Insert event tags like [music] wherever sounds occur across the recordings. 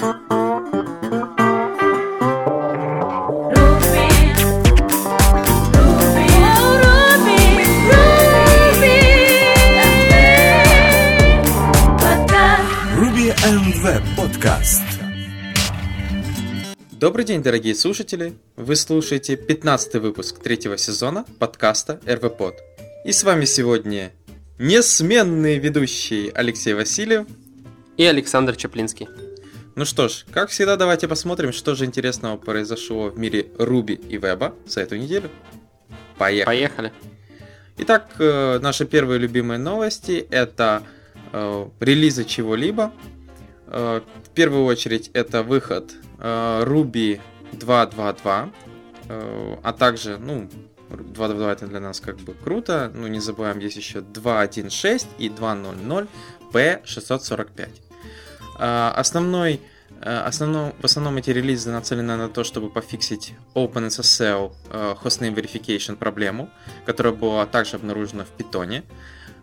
Podcast. Добрый день, дорогие слушатели! Вы слушаете 15 выпуск третьего сезона подкаста RVPod. И с вами сегодня несменные ведущие Алексей Васильев и Александр Чаплинский. Ну что ж, как всегда, давайте посмотрим, что же интересного произошло в мире Руби и Веба за эту неделю. Поехали! Поехали! Итак, э, наши первые любимые новости это э, релизы чего-либо. Э, в первую очередь это выход э, Ruby 2.2.2, э, а также, ну, 2.2.2 это для нас как бы круто, но не забываем, есть еще 2.1.6 и 2.0.0 P645. Э, основной Основном, в основном эти релизы нацелены на то, чтобы пофиксить OpenSSL э, Hostname Verification проблему, которая была также обнаружена в Python.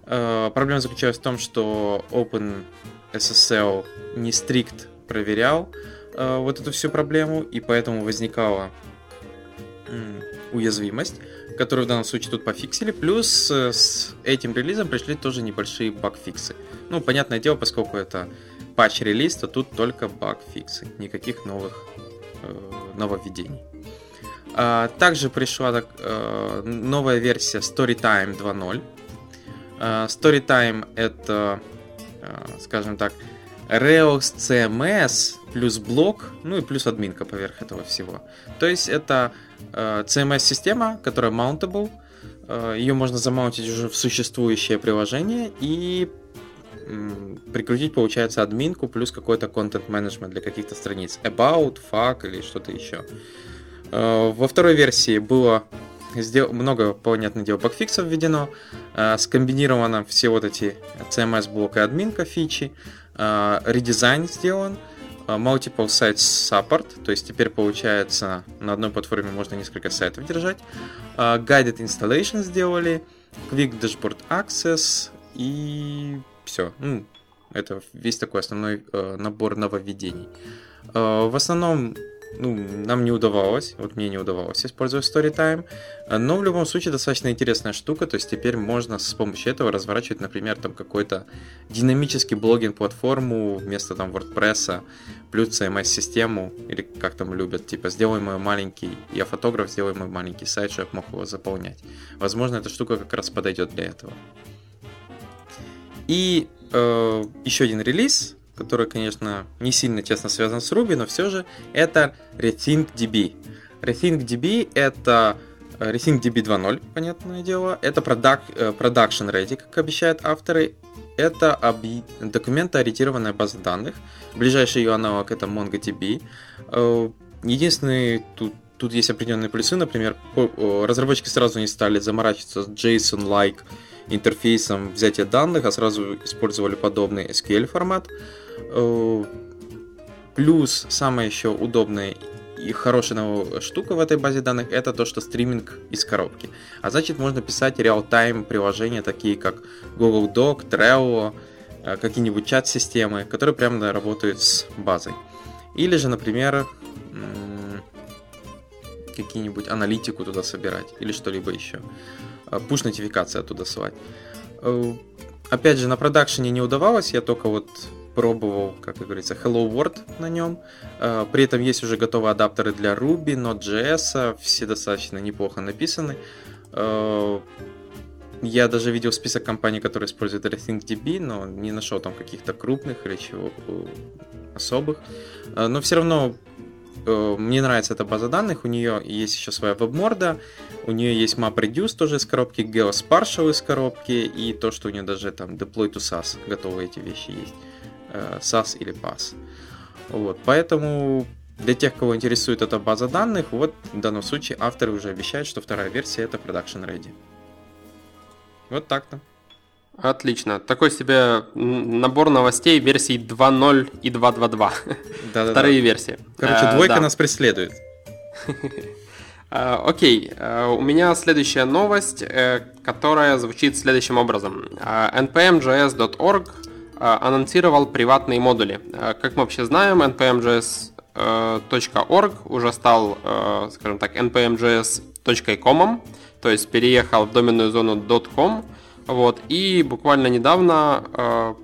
Э, проблема заключалась в том, что OpenSSL не стрикт проверял э, вот эту всю проблему, и поэтому возникала уязвимость, которую в данном случае тут пофиксили. Плюс э, с этим релизом пришли тоже небольшие баг-фиксы. Ну, понятное дело, поскольку это патч-релиз, то тут только баг-фиксы, никаких новых э, нововведений. А, также пришла так, э, новая версия Storytime 2.0. Э, Storytime это, э, скажем так, Rails CMS плюс блок, ну и плюс админка поверх этого всего. То есть это CMS-система, которая mountable, ее можно замаунтить уже в существующее приложение и прикрутить, получается, админку плюс какой-то контент менеджмент для каких-то страниц. About, fuck или что-то еще. Э, Во второй версии было сдел- много, понятное дело, багфиксов введено, э, скомбинировано все вот эти CMS блок и админка фичи, э, редизайн сделан, multiple site support, то есть теперь получается на одной платформе можно несколько сайтов держать, guided installation сделали, quick dashboard access и все. Ну, это весь такой основной э, набор нововведений. Э, в основном ну, нам не удавалось, вот мне не удавалось использовать Storytime, но в любом случае достаточно интересная штука, то есть теперь можно с помощью этого разворачивать, например, там какой-то динамический блогинг-платформу вместо там WordPress, плюс CMS-систему, или как там любят, типа, сделай мой маленький, я фотограф, сделай мой маленький сайт, чтобы я мог его заполнять. Возможно, эта штука как раз подойдет для этого. И э, еще один релиз, который, конечно, не сильно тесно связан с Ruby, но все же это RethinkDB. RethinkDB это э, RethinkDB 2.0, понятное дело. Это продак, э, Production Ready, как обещают авторы. Это объ... документоориентированная база данных. Ближайший ее аналог это MongoDB. Э, Единственный тут Тут есть определенные плюсы, например, разработчики сразу не стали заморачиваться с JSON-like интерфейсом взятия данных, а сразу использовали подобный SQL формат. Э, Плюс самая еще удобная и хорошая штука в этой базе данных это то, что стриминг из коробки. А значит, можно писать реал-тайм приложения, такие как Google Doc, Trello, э, какие-нибудь чат-системы, которые прямо работают с базой. Или же, например, какие-нибудь аналитику туда собирать или что-либо еще. Пуш-нотификации оттуда ссылать. Э, Опять же, на продакшене не удавалось, я только вот пробовал, как говорится, Hello World на нем. Э, При этом есть уже готовые адаптеры для Ruby, Node.js, все достаточно неплохо написаны. Э, Я даже видел список компаний, которые используют RethinkDB, но не нашел там каких-то крупных или чего особых. Но все равно мне нравится эта база данных, у нее есть еще своя веб-морда, у нее есть MapReduce тоже из коробки, GeoSpartial из коробки, и то, что у нее даже там Deploy to SAS, готовые эти вещи есть, э, SAS или PAS. Вот, поэтому для тех, кого интересует эта база данных, вот в данном случае авторы уже обещают, что вторая версия это Production Ready. Вот так-то. Отлично. Такой себе набор новостей версий 2.0 и 2.2.2. Да-да-да. Вторые версии. Короче, Э, двойка да. нас преследует. [laughs] Э, Окей, э, у меня следующая новость, которая звучит следующим образом. Npm.js.org анонсировал приватные модули. Как мы вообще знаем, npmjs.org уже стал, скажем так, npmjs.com, то есть переехал в доменную зону .com, вот, и буквально недавно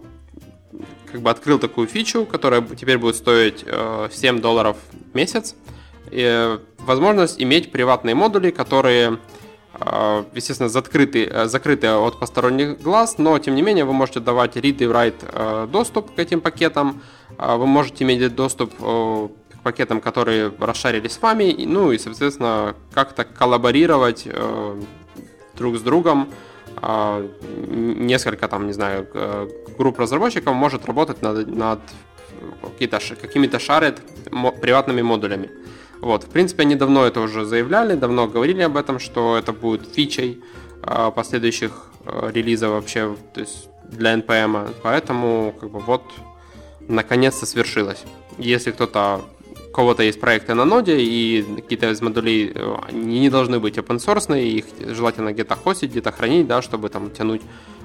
как бы открыл такую фичу, которая теперь будет стоить 7 долларов в месяц. И возможность иметь приватные модули, которые а, естественно, закрыты, э, закрыты от посторонних глаз, но тем не менее вы можете давать read и write э, доступ к этим пакетам, вы можете иметь доступ э, к пакетам, которые расшарились с вами, ну и, соответственно, как-то коллаборировать друг с другом. А, несколько там, не знаю, групп разработчиков может работать над, над какими-то шарит приватными модулями. Вот, в принципе, они давно это уже заявляли, давно говорили об этом, что это будет фичей э, последующих э, релизов вообще, то есть для NPM, поэтому как бы вот наконец-то свершилось. Если кто-то кого-то есть проекты на ноде, и какие-то из модулей э, не должны быть open source, их желательно где-то хостить, где-то хранить, да, чтобы там тянуть.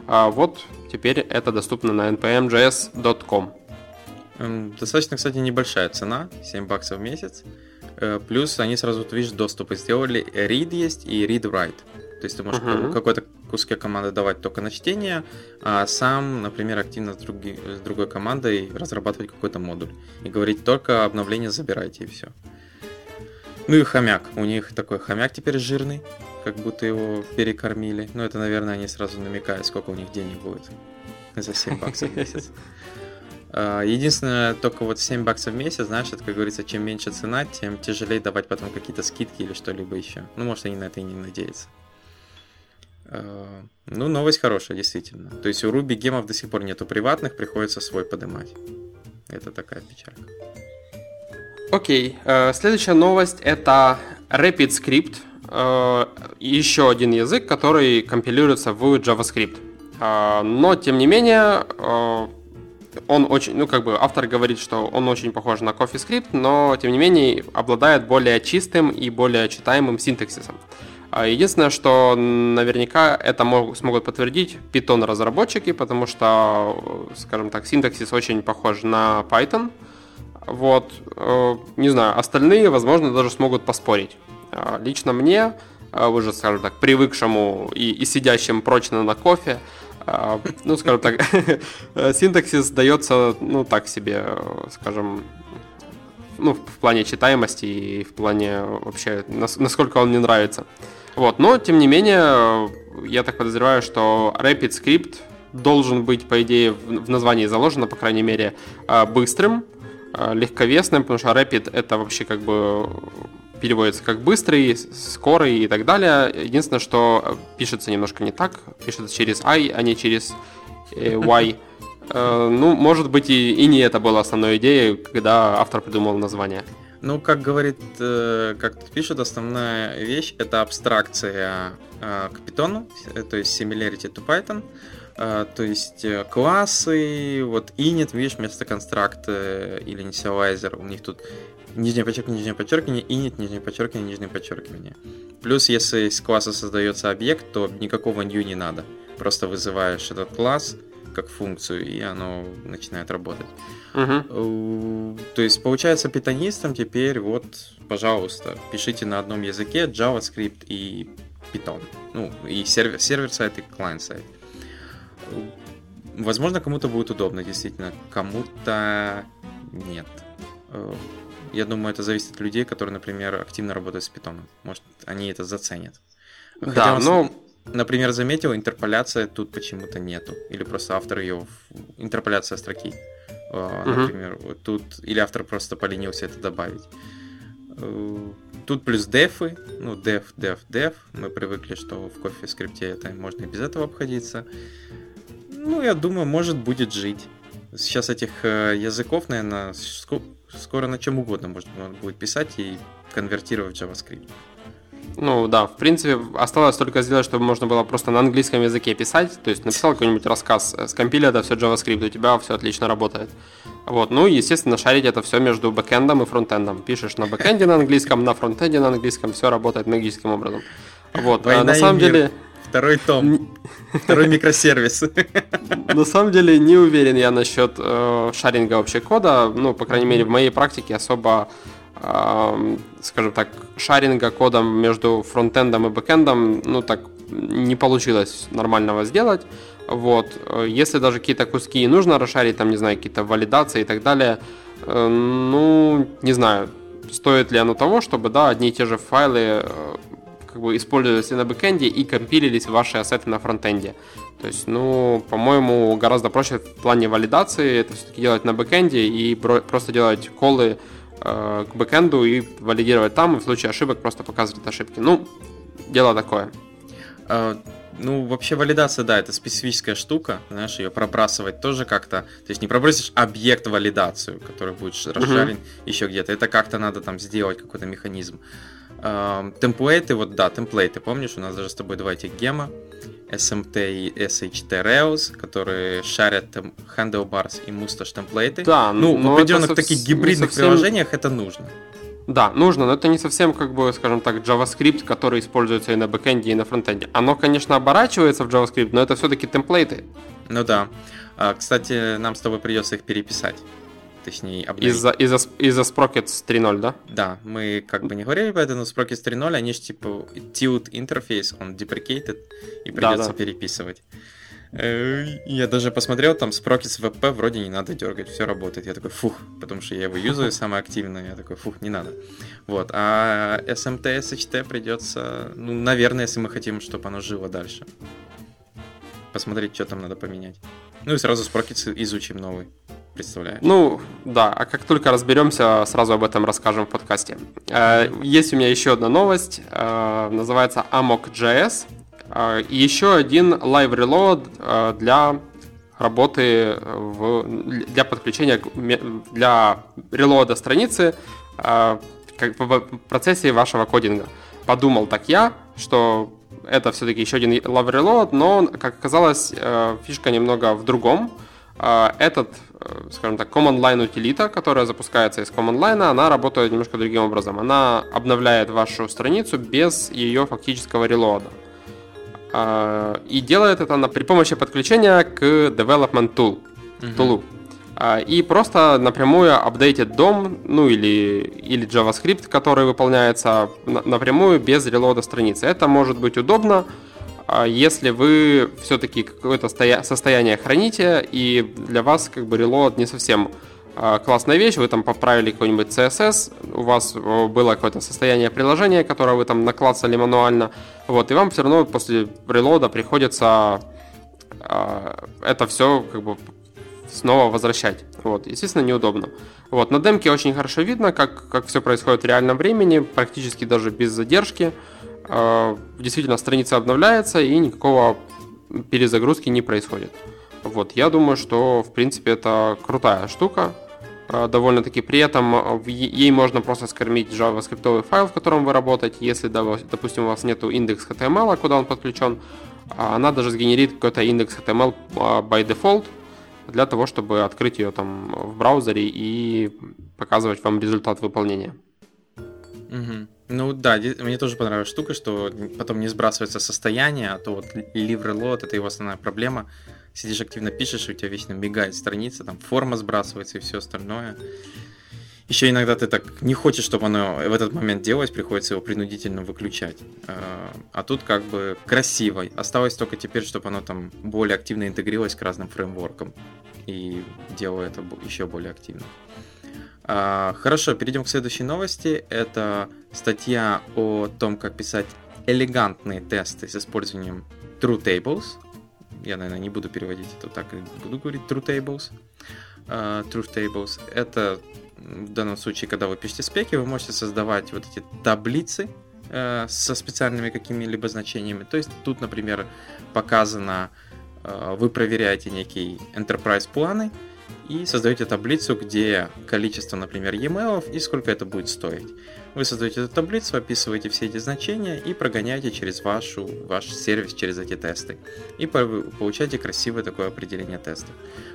А вот теперь это доступно на npmjs.com. Эм, достаточно, кстати, небольшая цена, 7 баксов в месяц. Э, плюс они сразу, видишь, доступы сделали. Read есть и read-write. То есть ты можешь uh-huh. какой-то куске команды давать только на чтение, а сам, например, активно с, други, с другой командой разрабатывать какой-то модуль. И говорить только обновление забирайте и все. Ну и хомяк. У них такой хомяк теперь жирный, как будто его перекормили. Ну это, наверное, они сразу намекают, сколько у них денег будет за 7 баксов в месяц. А, единственное, только вот 7 баксов в месяц, знаешь, это, как говорится, чем меньше цена, тем тяжелее давать потом какие-то скидки или что-либо еще. Ну, может, они на это и не надеются. А, ну, новость хорошая, действительно. То есть у Ruby гемов до сих пор нету приватных, приходится свой поднимать. Это такая печалька. Окей. Э, следующая новость это RapidScript. Э, еще один язык, который компилируется в JavaScript. Э, но, тем не менее, он очень, ну как бы автор говорит, что он очень похож на CoffeeScript, но тем не менее обладает более чистым и более читаемым синтаксисом. А единственное, что наверняка это могут, смогут подтвердить Python разработчики, потому что, скажем так, синтаксис очень похож на Python. Вот, э, не знаю, остальные, возможно, даже смогут поспорить. А лично мне, уже, скажем так, привыкшему и, и сидящим прочно на кофе, а, ну, скажем так, [laughs] синтаксис дается, ну, так себе, скажем, ну, в плане читаемости и в плане вообще, насколько он мне нравится. Вот, но, тем не менее, я так подозреваю, что Rapid Script должен быть, по идее, в названии заложено, по крайней мере, а, быстрым, а, легковесным, потому что Rapid это вообще как бы переводится как быстрый, скорый и так далее. Единственное, что пишется немножко не так, пишется через I, а не через э, Y. [laughs] Э, ну, может быть, и, и не это была основной идеей, когда автор придумал название. Ну, как говорит, э, как тут пишут, основная вещь это абстракция э, к Python, э, то есть similarity to Python. То есть классы, вот init, видишь, вместо констракта или initializer, у них тут нижнее подчеркивание, нижнее подчеркивание, init, нижнее подчеркивание, нижнее подчеркивание. Плюс, если из класса создается объект, то никакого new не надо. Просто вызываешь этот класс как функцию, и оно начинает работать. Uh-huh. То есть, получается, питонистам теперь вот, пожалуйста, пишите на одном языке JavaScript и Python. Ну, и сервер, сервер-сайт, и клиент-сайт. Возможно, кому-то будет удобно, действительно, кому-то нет. Э, я думаю, это зависит от людей, которые, например, активно работают с питоном. Может, они это заценят. Хотя да, но... Например, заметил, интерполяция тут почему-то нету. Или просто автор ее... Интерполяция строки. Uh, например, тут... Или автор просто поленился это добавить. Э, тут плюс дефы, ну, def, def, def. Мы привыкли, что в кофе скрипте это можно и без этого обходиться. Ну, я думаю, может будет жить. Сейчас этих э, языков, наверное, скоро на чем угодно можно будет писать и конвертировать в JavaScript. Ну да, в принципе, осталось только сделать, чтобы можно было просто на английском языке писать. То есть написал какой-нибудь рассказ, э, скомпили это все JavaScript, у тебя все отлично работает. Вот, ну и, естественно, шарить это все между бэкэндом и фронтендом. Пишешь на бэкэнде на английском, на фронтенде на английском, все работает магическим образом. Вот, Война на самом деле... Второй том. Второй микросервис. [laughs] На самом деле не уверен я насчет э, шаринга вообще кода. Ну, по крайней мере, в моей практике особо, э, скажем так, шаринга кодом между фронтендом и бэкендом, ну, так не получилось нормального сделать. Вот. Если даже какие-то куски нужно расшарить, там, не знаю, какие-то валидации и так далее, э, ну, не знаю, стоит ли оно того, чтобы, да, одни и те же файлы э, как бы использовались и на бэкэнде и компилились ваши ассеты на фронтенде. То есть, ну, по-моему, гораздо проще в плане валидации это все-таки делать на бэкэнде и просто делать колы э, к бэкэнду и валидировать там, и в случае ошибок просто показывать ошибки. Ну, дело такое. А, ну, вообще валидация, да, это специфическая штука, знаешь, ее пробрасывать тоже как-то, то есть не пробросишь объект валидацию, который будет расшарен uh-huh. еще где-то, это как-то надо там сделать какой-то механизм. Темплейты, вот да, темплейты, помнишь, у нас даже с тобой два этих гема, SMT и SHT Rails, которые шарят там handlebars и mustache темплейты. Да, ну, в определенных таких гибридных совсем... приложениях это нужно. Да, нужно, но это не совсем, как бы, скажем так, JavaScript, который используется и на бэкэнде, и на фронтенде. Оно, конечно, оборачивается в JavaScript, но это все-таки темплейты. Ну да. А, кстати, нам с тобой придется их переписать. Точнее, обновить. Из-за, из-за, из-за Sprockets 3.0, да? Да, мы как бы не говорили про это, но Sprockets 3.0, они же типа tilt интерфейс, он deprecated, и придется да, да. переписывать. Э, я даже посмотрел, там Sprockets VP вроде не надо дергать, все работает. Я такой, фух, потому что я его юзаю [laughs] самое активное, я такой, фух, не надо. Вот, а SMT, SHT придется, ну, наверное, если мы хотим, чтобы оно жило дальше. Посмотреть, что там надо поменять. Ну и сразу Sprockets изучим новый. Представляешь? Ну, да, а как только разберемся, сразу об этом расскажем в подкасте. Э, есть у меня еще одна новость, э, называется Amok.js. А, и еще один live reload для работы в, для подключения для релода страницы как в процессе вашего кодинга. Подумал так я, что это все-таки еще один live reload, но, как оказалось, фишка немного в другом. Этот, скажем так, command line утилита, которая запускается из command line, она работает немножко другим образом. Она обновляет вашу страницу без ее фактического релода. А, и делает это при помощи подключения к Development Tool. Uh-huh. Tool. А, и просто напрямую апдейтит дом, ну или, или JavaScript, который выполняется напрямую без релода страницы. Это может быть удобно, если вы все-таки какое-то состояние храните, и для вас как бы релод не совсем а, классная вещь, вы там поправили какой-нибудь CSS, у вас было какое-то состояние приложения, которое вы там наклацали мануально, вот, и вам все равно после релода приходится э, это все как бы снова возвращать. Вот, естественно, неудобно. Вот, на демке очень хорошо видно, как, как все происходит в реальном времени, практически даже без задержки. Э, действительно, страница обновляется и никакого перезагрузки не происходит. Вот, я думаю, что, в принципе, это крутая штука. Э, довольно-таки. При этом э, ей можно просто скормить JavaScript файл, в котором вы работаете. Если, допустим, у вас нет индекс HTML, куда он подключен, а она даже сгенерит какой-то индекс HTML а, by default для того, чтобы открыть ее там в браузере и показывать вам результат выполнения. Угу. Ну да, мне тоже понравилась штука, что потом не сбрасывается состояние, а то вот reload это его основная проблема сидишь активно пишешь, и у тебя вечно мигает страница, там форма сбрасывается и все остальное. Еще иногда ты так не хочешь, чтобы оно в этот момент делалось, приходится его принудительно выключать. А, а тут как бы красиво. Осталось только теперь, чтобы оно там более активно интегрировалось к разным фреймворкам и делало это еще более активно. А, хорошо, перейдем к следующей новости. Это статья о том, как писать элегантные тесты с использованием True Tables я, наверное, не буду переводить это так, буду говорить true tables. Uh, truth tables — это в данном случае, когда вы пишете спеки, вы можете создавать вот эти таблицы uh, со специальными какими-либо значениями. То есть тут, например, показано, uh, вы проверяете некий enterprise планы и создаете таблицу, где количество, например, e-mail и сколько это будет стоить. Вы создаете эту таблицу, описываете все эти значения и прогоняете через вашу, ваш сервис, через эти тесты. И получаете красивое такое определение тестов.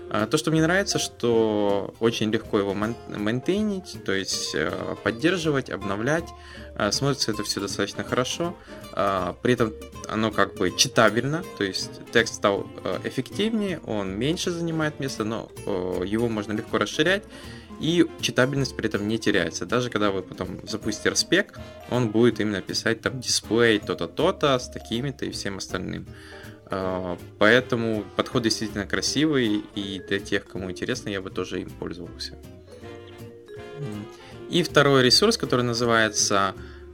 А, то, что мне нравится, что очень легко его мейнтейнить, то есть э, поддерживать, обновлять. А, смотрится это все достаточно хорошо. А, при этом оно как бы читабельно, то есть текст стал э, эффективнее, он меньше занимает места, но его можно легко расширять и читабельность при этом не теряется. Даже когда вы потом запустите распек, он будет именно писать там дисплей то-то, то-то с такими-то и всем остальным. А, поэтому подход действительно красивый, и для тех, кому интересно, я бы тоже им пользовался. И второй ресурс, который называется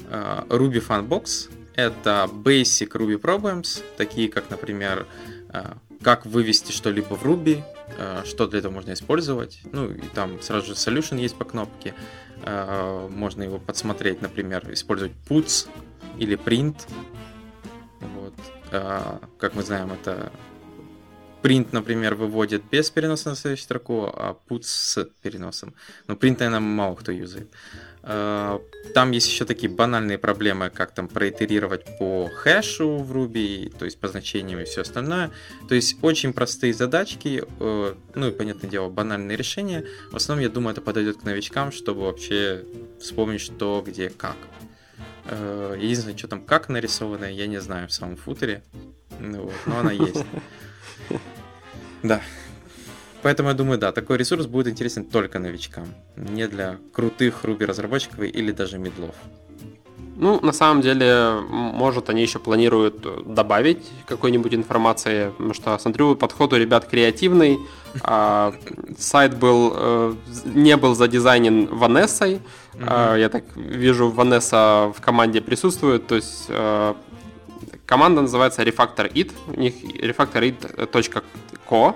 а, Ruby Funbox, это Basic Ruby Problems, такие как, например, а, как вывести что-либо в Ruby, что для этого можно использовать. Ну, и там сразу же solution есть по кнопке. Можно его подсмотреть, например, использовать puts или print. Вот. Как мы знаем, это print, например, выводит без переноса на следующую строку, а put с переносом. Но print, наверное, мало кто юзает. А, там есть еще такие банальные проблемы, как там проитерировать по хэшу в Ruby, то есть по значению и все остальное. То есть очень простые задачки, э, ну и, понятное дело, банальные решения. В основном, я думаю, это подойдет к новичкам, чтобы вообще вспомнить, что, где, как. Э, единственное, что там как нарисовано, я не знаю в самом футере. Ну, вот, но она есть. [laughs] Да. Поэтому я думаю, да, такой ресурс будет интересен только новичкам, не для крутых Ruby разработчиков или даже медлов. Ну, на самом деле, может, они еще планируют добавить какой-нибудь информации, потому что, смотрю, подход у ребят креативный. А, сайт был, э, не был задизайнен Ванессой. Mm-hmm. Я так вижу, Ванесса в команде присутствует, то есть э, команда называется Refactor It, у них refactorit.co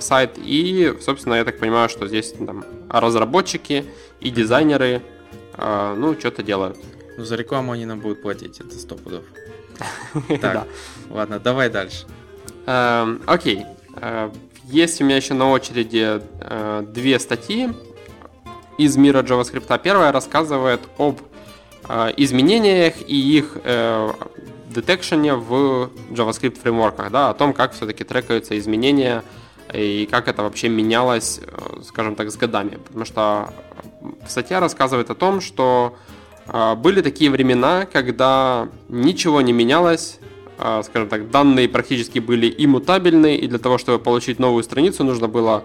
сайт, и, собственно, я так понимаю, что здесь там разработчики и дизайнеры, ну, что-то делают. Ну, за рекламу они нам будут платить, это сто пудов. [laughs] Так, ладно, давай дальше. Эм, окей. Э, есть у меня еще на очереди э, две статьи из мира JavaScript. Первая рассказывает об э, изменениях и их детекшене в JavaScript фреймворках, да, о том, как все-таки трекаются изменения и как это вообще менялось, скажем так, с годами. Потому что статья рассказывает о том, что а, были такие времена, когда ничего не менялось, скажем так, данные практически были иммутабельны, и для того, чтобы получить новую страницу, нужно было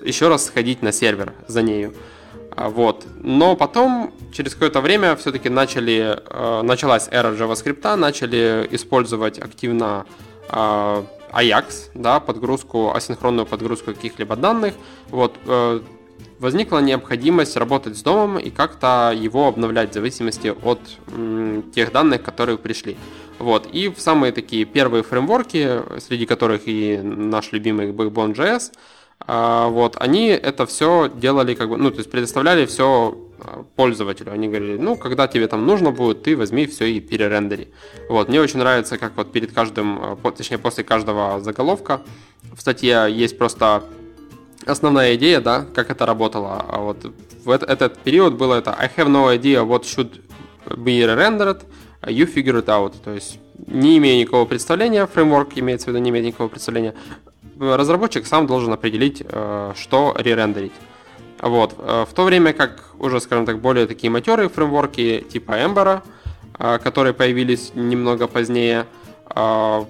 еще раз сходить на сервер за нею. А, вот. Но потом, через какое-то время, все-таки начали, началась эра JavaScript, начали использовать активно Ajax, да, подгрузку, асинхронную подгрузку каких-либо данных. Вот, э, возникла необходимость работать с домом и как-то его обновлять в зависимости от тех данных, которые пришли. Вот. И в самые такие первые фреймворки, среди которых и наш любимый Backbone.js, вот, они это все делали, как бы, ну, то есть предоставляли все а, пользователю. Они говорили, ну, когда тебе там нужно будет, ты возьми все и перерендери. Вот, мне очень нравится, как вот перед каждым, а, точнее, после каждого заголовка в статье есть просто основная идея, да, как это работало. А вот в этот период было это I have no idea what should be rendered, you figure it out. То есть не имея никакого представления, фреймворк имеется в виду не имеет никакого представления, разработчик сам должен определить, э, что ререндерить. Вот. Э, в то время как уже, скажем так, более такие матерые фреймворки типа Ember, э, которые появились немного позднее, как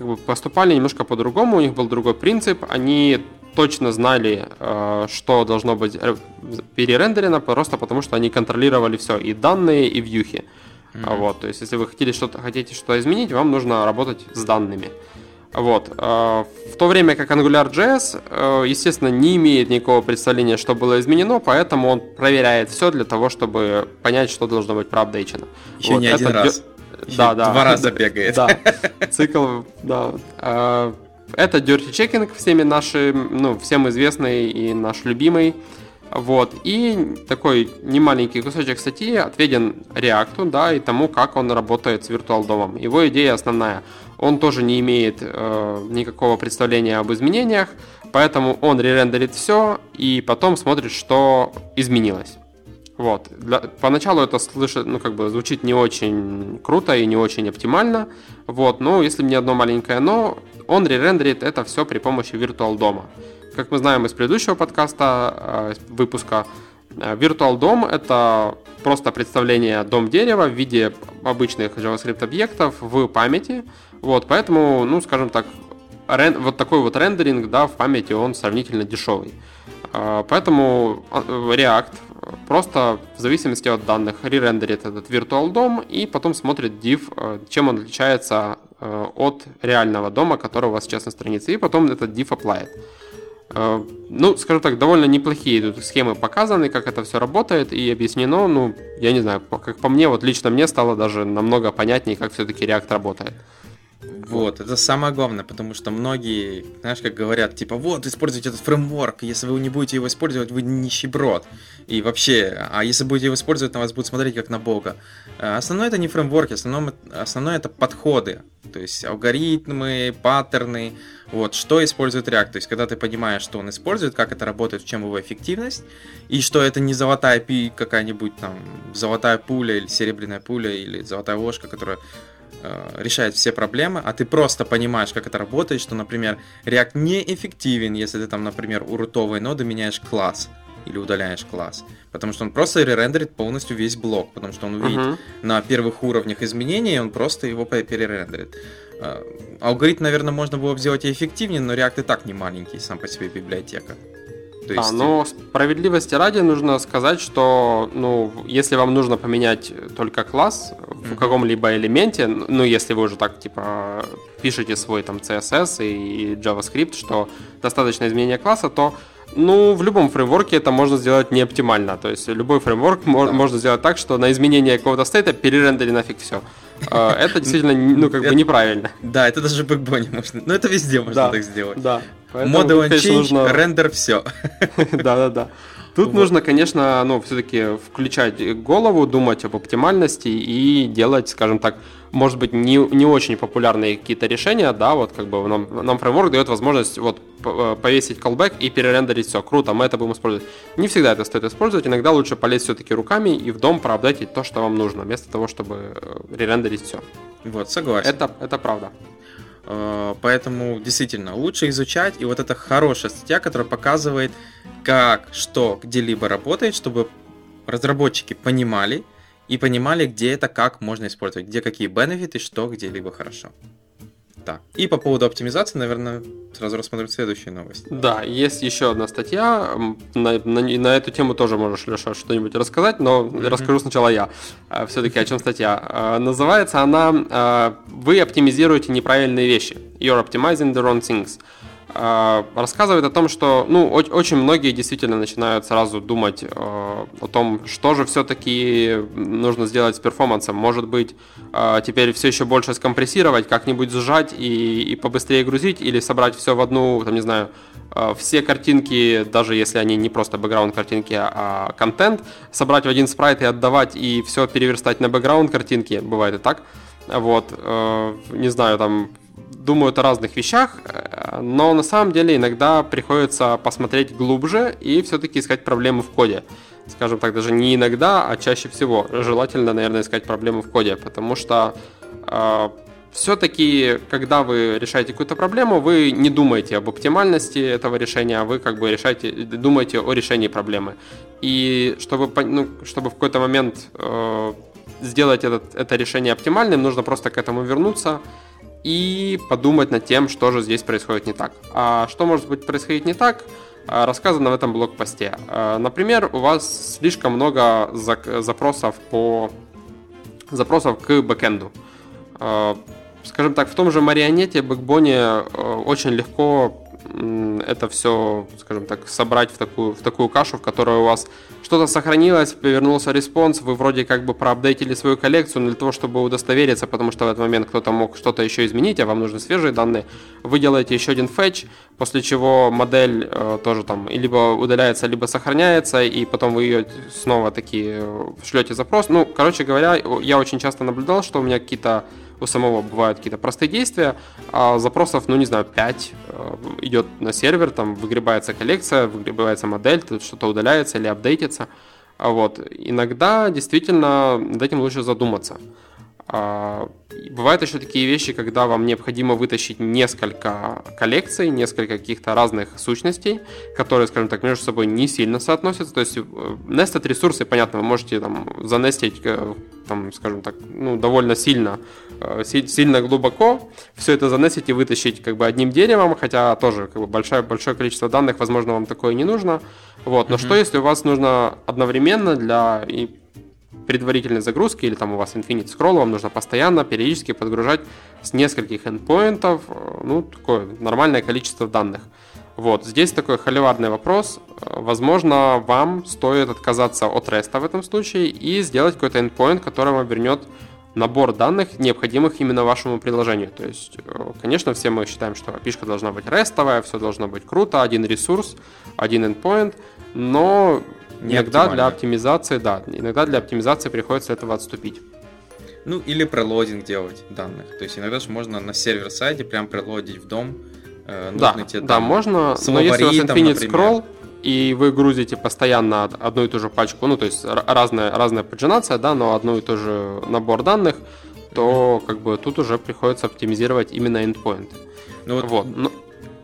бы поступали немножко по-другому, у них был другой принцип, они точно знали, что должно быть перерендерено, просто потому что они контролировали все, и данные, и вьюхи. Mm-hmm. Вот, то есть, если вы хотели что-то, хотите что-то изменить, вам нужно работать с данными. Вот. Э, в то время как AngularJS, э, естественно, не имеет никакого представления, что было изменено, поэтому он проверяет все для того, чтобы понять, что должно быть проапдейчено. Еще вот. не один Это раз. Да, да. Два раза бегает. Да, [laughs] цикл, да. А, это Dirty Checking, всеми наши, ну, всем известный и наш любимый. Вот. И такой немаленький кусочек статьи отведен React, да, и тому, как он работает с виртуалдомом. Его идея основная. Он тоже не имеет э, никакого представления об изменениях, поэтому он ререндерит все и потом смотрит, что изменилось. Вот. Для, поначалу это слышит, ну, как бы звучит не очень круто и не очень оптимально. Вот. Но если мне одно маленькое но, он ререндерит это все при помощи Virtual DOM. Как мы знаем из предыдущего подкаста, э, выпуска, э, Virtual DOM это просто представление дом дерева в виде обычных JavaScript объектов в памяти. Вот, поэтому, ну, скажем так, рен, вот такой вот рендеринг, да, в памяти он сравнительно дешевый. А, поэтому а, React просто в зависимости от данных ререндерит этот Virtual DOM и потом смотрит div, э, чем он отличается э, от реального дома, который у вас сейчас на странице, и потом этот div applied. Э, ну, скажем так, довольно неплохие тут схемы показаны, как это все работает и объяснено. Ну, я не знаю, как по мне, вот лично мне стало даже намного понятнее, как все-таки React работает. Вот, это самое главное, потому что многие, знаешь, как говорят, типа, вот, используйте этот фреймворк, если вы не будете его использовать, вы нищеброд. И вообще, а если будете его использовать, на вас будут смотреть как на бога. Э, основное это не фреймворки, основное, основное это подходы, то есть алгоритмы, паттерны, вот, что использует React, то есть когда ты понимаешь, что он использует, как это работает, в чем его эффективность, и что это не золотая пи какая-нибудь там, золотая пуля или серебряная пуля или золотая ложка, которая решает все проблемы, а ты просто понимаешь, как это работает, что, например, React неэффективен, если ты там, например, у рутовой ноды меняешь класс или удаляешь класс. Потому что он просто ререндерит полностью весь блок, потому что он увидит uh-huh. на первых уровнях изменения, он просто его перерендерит. Э, алгоритм, наверное, можно было бы сделать и эффективнее, но React и так не маленький сам по себе библиотека. То есть... А, но справедливости ради нужно сказать, что ну, если вам нужно поменять только класс в mm-hmm. каком-либо элементе, ну, если вы уже так, типа, пишете свой там CSS и JavaScript, что достаточно изменения класса, то ну, в любом фреймворке это можно сделать не оптимально. То есть любой фреймворк да. можно сделать так, что на изменение какого-то стейта перерендери нафиг все. А, это [laughs] действительно, ну, как бы неправильно. Да, это даже в бэкбоне можно. Но это везде можно так сделать. Да. Model [laughs] change, рендер, все. [laughs] Да-да-да. Тут вот. нужно, конечно, ну, все-таки включать голову, думать об оптимальности и делать, скажем так, может быть, не, не очень популярные какие-то решения, да, вот как бы нам, нам фреймворк дает возможность вот э, повесить callback и перерендерить все. Круто, мы это будем использовать. Не всегда это стоит использовать, иногда лучше полезть все-таки руками и в дом проапдейтить то, что вам нужно, вместо того, чтобы э, ререндерить все. Вот, согласен. Это, это правда. Э, поэтому действительно лучше изучать. И вот это хорошая статья, которая показывает, как, что, где-либо работает, чтобы разработчики понимали и понимали, где это, как можно использовать, где какие бенефиты, что где-либо хорошо. Так. И по поводу оптимизации, наверное, сразу рассмотрим следующую новость. Да, есть еще одна статья. На, на, на эту тему тоже можешь, Леша, что-нибудь рассказать, но mm-hmm. расскажу сначала я. А, Все-таки о чем статья. А, называется она а, «Вы оптимизируете неправильные вещи». You're optimizing the wrong things. А, рассказывает о том, что ну, очень многие действительно начинают сразу думать э, о том, что же все-таки нужно сделать с перформансом. Может быть, э, теперь все еще больше скомпрессировать, как-нибудь сжать и, и побыстрее грузить, или собрать все в одну, там, не знаю, э, все картинки, даже если они не просто бэкграунд картинки, а контент, собрать в один спрайт и отдавать, и все переверстать на бэкграунд картинки. Бывает и так. Вот, не знаю, там думают о разных вещах, э, но на самом деле иногда приходится посмотреть глубже и все-таки искать проблемы в коде. Скажем так, даже не иногда, а чаще всего. Желательно, наверное, искать проблемы в коде, потому что э, все-таки, когда вы решаете какую-то проблему, вы не думаете об оптимальности этого решения, а вы как бы решаете, думаете о решении проблемы. И чтобы, ну, чтобы в какой-то момент э, сделать этот, это решение оптимальным, нужно просто к этому вернуться, и подумать над тем, что же здесь происходит не так. А что может быть происходить не так, а, рассказано в этом блог-посте. А, например, у вас слишком много запросов по запросов к бэкэнду. А, скажем так, в том же марионете, бэкбоне очень легко это все, скажем так, собрать в такую, в такую кашу, в которой у вас что-то сохранилось, повернулся response, вы вроде как бы проапдейтили свою коллекцию, но для того, чтобы удостовериться, потому что в этот момент кто-то мог что-то еще изменить, а вам нужны свежие данные, вы делаете еще один fetch, после чего модель э, тоже там либо удаляется, либо сохраняется, и потом вы ее снова таки э, шлете запрос. Ну, короче говоря, я очень часто наблюдал, что у меня какие-то у самого бывают какие-то простые действия, а запросов, ну не знаю, 5 э, идет на сервер, там выгребается коллекция, выгребается модель, тут что-то удаляется или апдейтится. А вот. Иногда действительно над этим лучше задуматься. А, бывают еще такие вещи, когда вам необходимо вытащить несколько коллекций, несколько каких-то разных сущностей, которые, скажем так, между собой не сильно соотносятся. То есть nested э, ресурсы, понятно, вы можете там занестить, э, там, скажем так, ну, довольно сильно, сильно глубоко. Все это занестить и вытащить как бы одним деревом, хотя тоже как бы большое, большое количество данных, возможно, вам такое не нужно. Вот. Но mm-hmm. что если у вас нужно одновременно для и предварительной загрузки или там у вас Infinite Scroll, вам нужно постоянно, периодически подгружать с нескольких endpointов, э, ну, такое нормальное количество данных. Вот, здесь такой холиварный вопрос. Э, возможно, вам стоит отказаться от REST в этом случае и сделать какой-то endpoint, который вам вернет набор данных, необходимых именно вашему приложению. То есть, э, конечно, все мы считаем, что API должна быть рестовая, все должно быть круто, один ресурс, один endpoint, но не иногда для оптимизации, да, иногда для оптимизации приходится этого отступить. Ну, или прелодинг делать данных. То есть иногда же можно на сервер-сайде прям прелодить в дом э, да, те да, можно, но если у вас Infinite например, Scroll, и вы грузите постоянно одну и ту же пачку, ну, то есть разная, разная паджинация, да, но одну и ту же набор данных, то как бы тут уже приходится оптимизировать именно endpoint. Ну вот, вот. Но,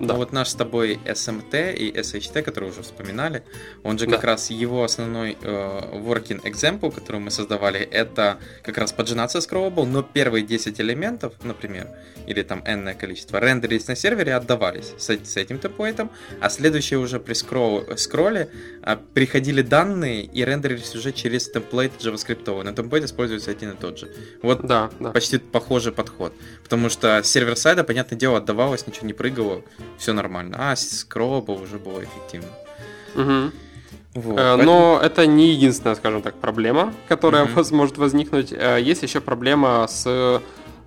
да. вот наш с тобой SMT и SHT, который уже вспоминали, он же да. как раз его основной э, working example, который мы создавали, это как раз поджинация scrollable, но первые 10 элементов, например, или там n количество, рендерились на сервере, отдавались с, с этим тепоинтом, а следующие уже при скролл, скролле а, приходили данные и рендерились уже через темплейт JavaScript. На темплейт используется один и тот же. Вот да, да. почти похожий подход. Потому что сервер сайда, понятное дело, отдавалось, ничего не прыгало, все нормально. А скроллабл уже было эффективно. Угу. Вот, э, поэтому... Но это не единственная, скажем так, проблема, которая mm-hmm. может возникнуть. Э, есть еще проблема с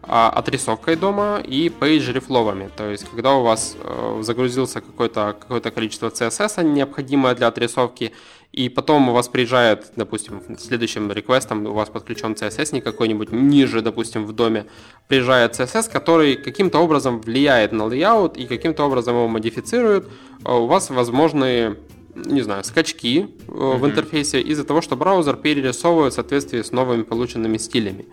а, отрисовкой дома и page рефловами. То есть, когда у вас э, загрузился какое-то какое количество CSS, необходимое для отрисовки, и потом у вас приезжает, допустим, следующим реквестом у вас подключен CSS не какой-нибудь ниже, допустим, в доме, приезжает CSS, который каким-то образом влияет на layout и каким-то образом его модифицирует, э, у вас возможны не знаю, скачки mm-hmm. в интерфейсе из-за того, что браузер перерисовывает в соответствии с новыми полученными стилями.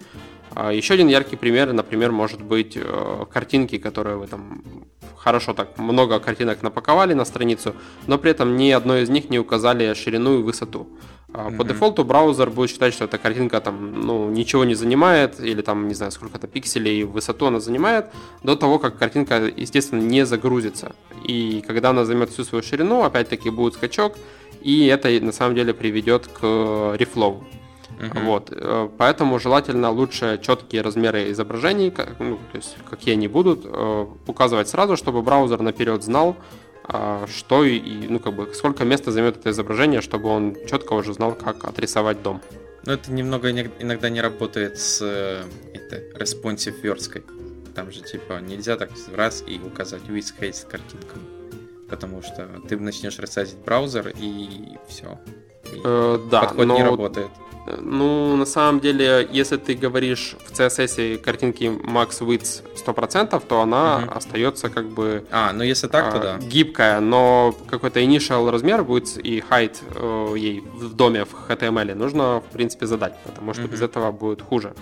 А еще один яркий пример, например, может быть э, картинки, которые вы там хорошо так много картинок напаковали на страницу, но при этом ни одной из них не указали ширину и высоту. Mm-hmm. По дефолту браузер будет считать, что эта картинка там ну, ничего не занимает, или там, не знаю, сколько-то пикселей и высоту она занимает, до того, как картинка, естественно, не загрузится. И когда она займет всю свою ширину, опять-таки будет скачок, и это на самом деле приведет к рефлоу. Uh-huh. Вот, э, поэтому желательно лучше четкие размеры изображений, как, ну, то есть какие они будут, э, указывать сразу, чтобы браузер наперед знал, а, что и, ну, как бы, сколько места займет это изображение, чтобы он четко уже знал, как отрисовать дом. Но это немного иногда не работает с э, это, responsive версткой. Там же типа нельзя так раз и указать with haste картинками. Потому что ты начнешь ресайзить браузер и все. И э, да, подход но... не работает. Ну, на самом деле, если ты говоришь в CSS картинки max width 100%, то она угу. остается как бы... А, ну если так, то а, да. Гибкая, но какой-то initial размер будет и height э, ей в доме в HTML нужно, в принципе, задать, потому что угу. без этого будет хуже.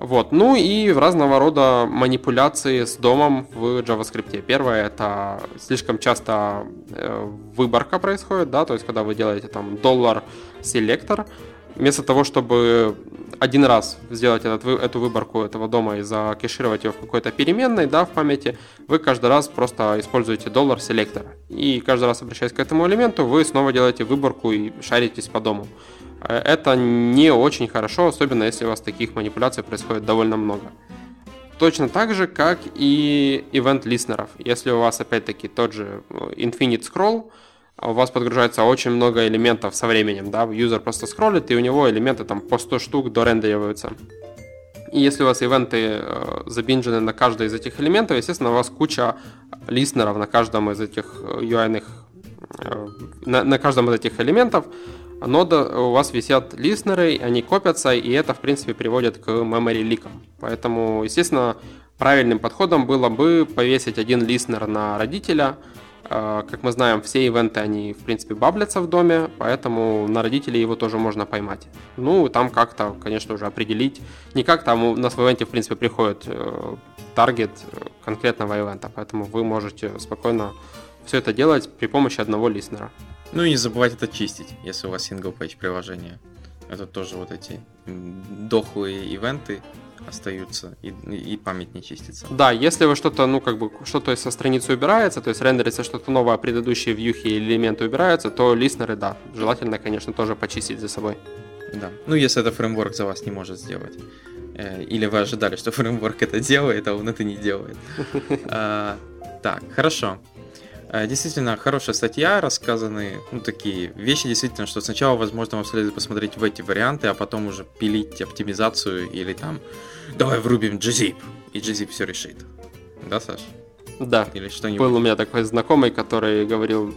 Вот. Ну и разного рода манипуляции с домом в JavaScript. Первое это слишком часто э, выборка происходит, да, то есть когда вы делаете там доллар селектор, вместо того, чтобы один раз сделать этот, эту выборку этого дома и закешировать ее в какой-то переменной, да, в памяти, вы каждый раз просто используете доллар селектор. И каждый раз, обращаясь к этому элементу, вы снова делаете выборку и шаритесь по дому. Э, это не очень хорошо, особенно если у вас таких манипуляций происходит довольно много. Точно так же, как и event листнеров. Если у вас, опять-таки, тот же э, Infinite Scroll, у вас подгружается очень много элементов со временем, да, юзер просто скроллит, и у него элементы там по 100 штук дорендериваются. И если у вас ивенты э, забинжены на каждый из этих элементов, естественно, у вас куча листнеров на каждом из этих UI-ных, э, на, на каждом из этих элементов, но у вас висят листнеры, они копятся, и это, в принципе, приводит к memory ликам. Поэтому, естественно, правильным подходом было бы повесить один листнер на родителя – Э, как мы знаем, все ивенты, они, в принципе, баблятся в доме, поэтому на родителей его тоже можно поймать. Ну, там как-то, конечно, уже определить. Не как там у нас в ивенте, в принципе, приходит э, таргет конкретного ивента, поэтому вы можете спокойно все это делать при помощи одного листнера. Ну и не забывайте это чистить, если у вас single-page приложение. Это тоже вот эти дохлые ивенты, остаются и, и память не чистится. Да, если вы что-то, ну, как бы, что-то со страницы убирается, то есть рендерится что-то новое, а предыдущие вьюхи или элементы убираются, то листнеры, да, желательно, конечно, тоже почистить за собой. Да, ну, если это фреймворк за вас не может сделать. Э, или вы ожидали, что [laughs] фреймворк это делает, а он это не делает. [laughs] А, так, хорошо. Э, действительно, хорошая статья, рассказаны ну, такие вещи, действительно, что сначала, возможно, вам следует посмотреть в эти варианты, а потом уже пилить оптимизацию или там давай врубим GZIP, и GZIP все решит. Да, Саш? Да. Или что-нибудь. Был у меня такой знакомый, который говорил,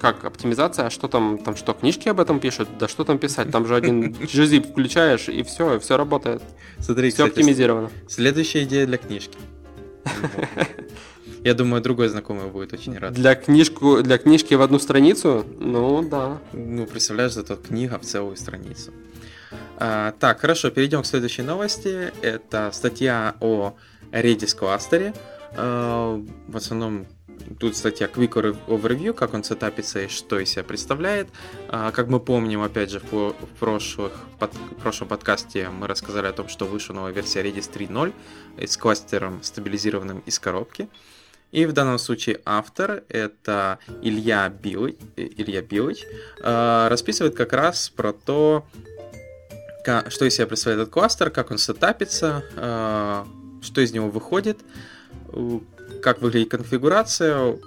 как оптимизация, а что там, там что, книжки об этом пишут? Да что там писать? Там же один [laughs] GZIP включаешь, и все, все работает. Смотри, все кстати, оптимизировано. Следующая идея для книжки. [laughs] Я думаю, другой знакомый будет очень рад. Для, книжку, для книжки в одну страницу? Ну, да. Ну, представляешь, зато книга в целую страницу. А, так, хорошо, перейдем к следующей новости. Это статья о Redis кластере. А, в основном тут статья Quick Overview, как он сетапится и что из себя представляет. А, как мы помним, опять же, в, прошлых, под, в прошлом подкасте мы рассказали о том, что вышла новая версия Redis 3.0 с кластером стабилизированным из коробки. И в данном случае автор, это Илья Билыч, Илья Билыч э, расписывает как раз про то, что из себя представляет этот кластер, как он сетапится, э, что из него выходит, как выглядит конфигурация.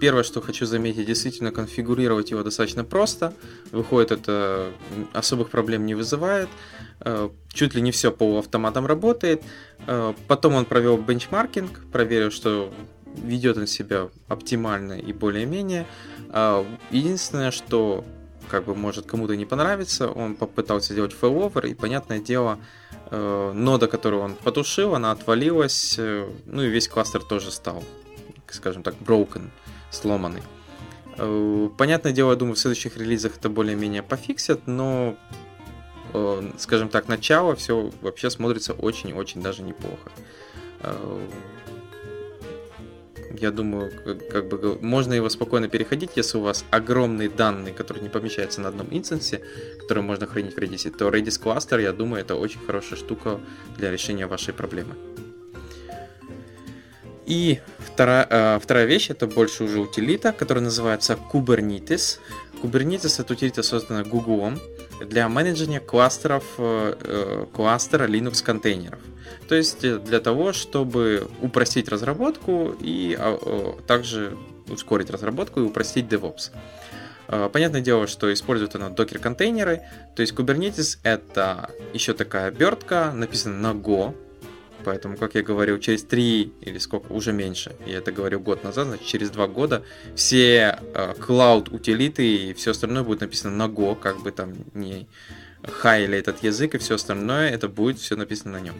Первое, что хочу заметить, действительно конфигурировать его достаточно просто. Выходит это особых проблем не вызывает. Э, чуть ли не все полуавтоматом работает. Потом он провел бенчмаркинг, проверил, что ведет он себя оптимально и более-менее. А, единственное, что как бы может кому-то не понравиться, он попытался сделать failover, и, понятное дело, э, нода, которую он потушил, она отвалилась, э, ну и весь кластер тоже стал, скажем так, broken, сломанный. Э, понятное дело, я думаю, в следующих релизах это более-менее пофиксят, но, скажем так, начало все вообще смотрится очень-очень даже неплохо я думаю, как, бы можно его спокойно переходить, если у вас огромные данные, которые не помещаются на одном инстансе, которые можно хранить в Redis, то Redis Cluster, я думаю, это очень хорошая штука для решения вашей проблемы. И вторая, э, вторая вещь, это больше уже утилита, которая называется Kubernetes. Kubernetes это утилита, создана Google для менеджера кластеров, э, э, кластера Linux контейнеров. То есть для того, чтобы упростить разработку и а, также ускорить разработку и упростить DevOps. Понятное дело, что используют она докер-контейнеры, то есть Kubernetes это еще такая обертка, написана на Go, поэтому, как я говорил, через 3 или сколько, уже меньше, я это говорил год назад, значит, через 2 года все cloud-утилиты и все остальное будет написано на Go, как бы там не хайли этот язык и все остальное, это будет все написано на нем.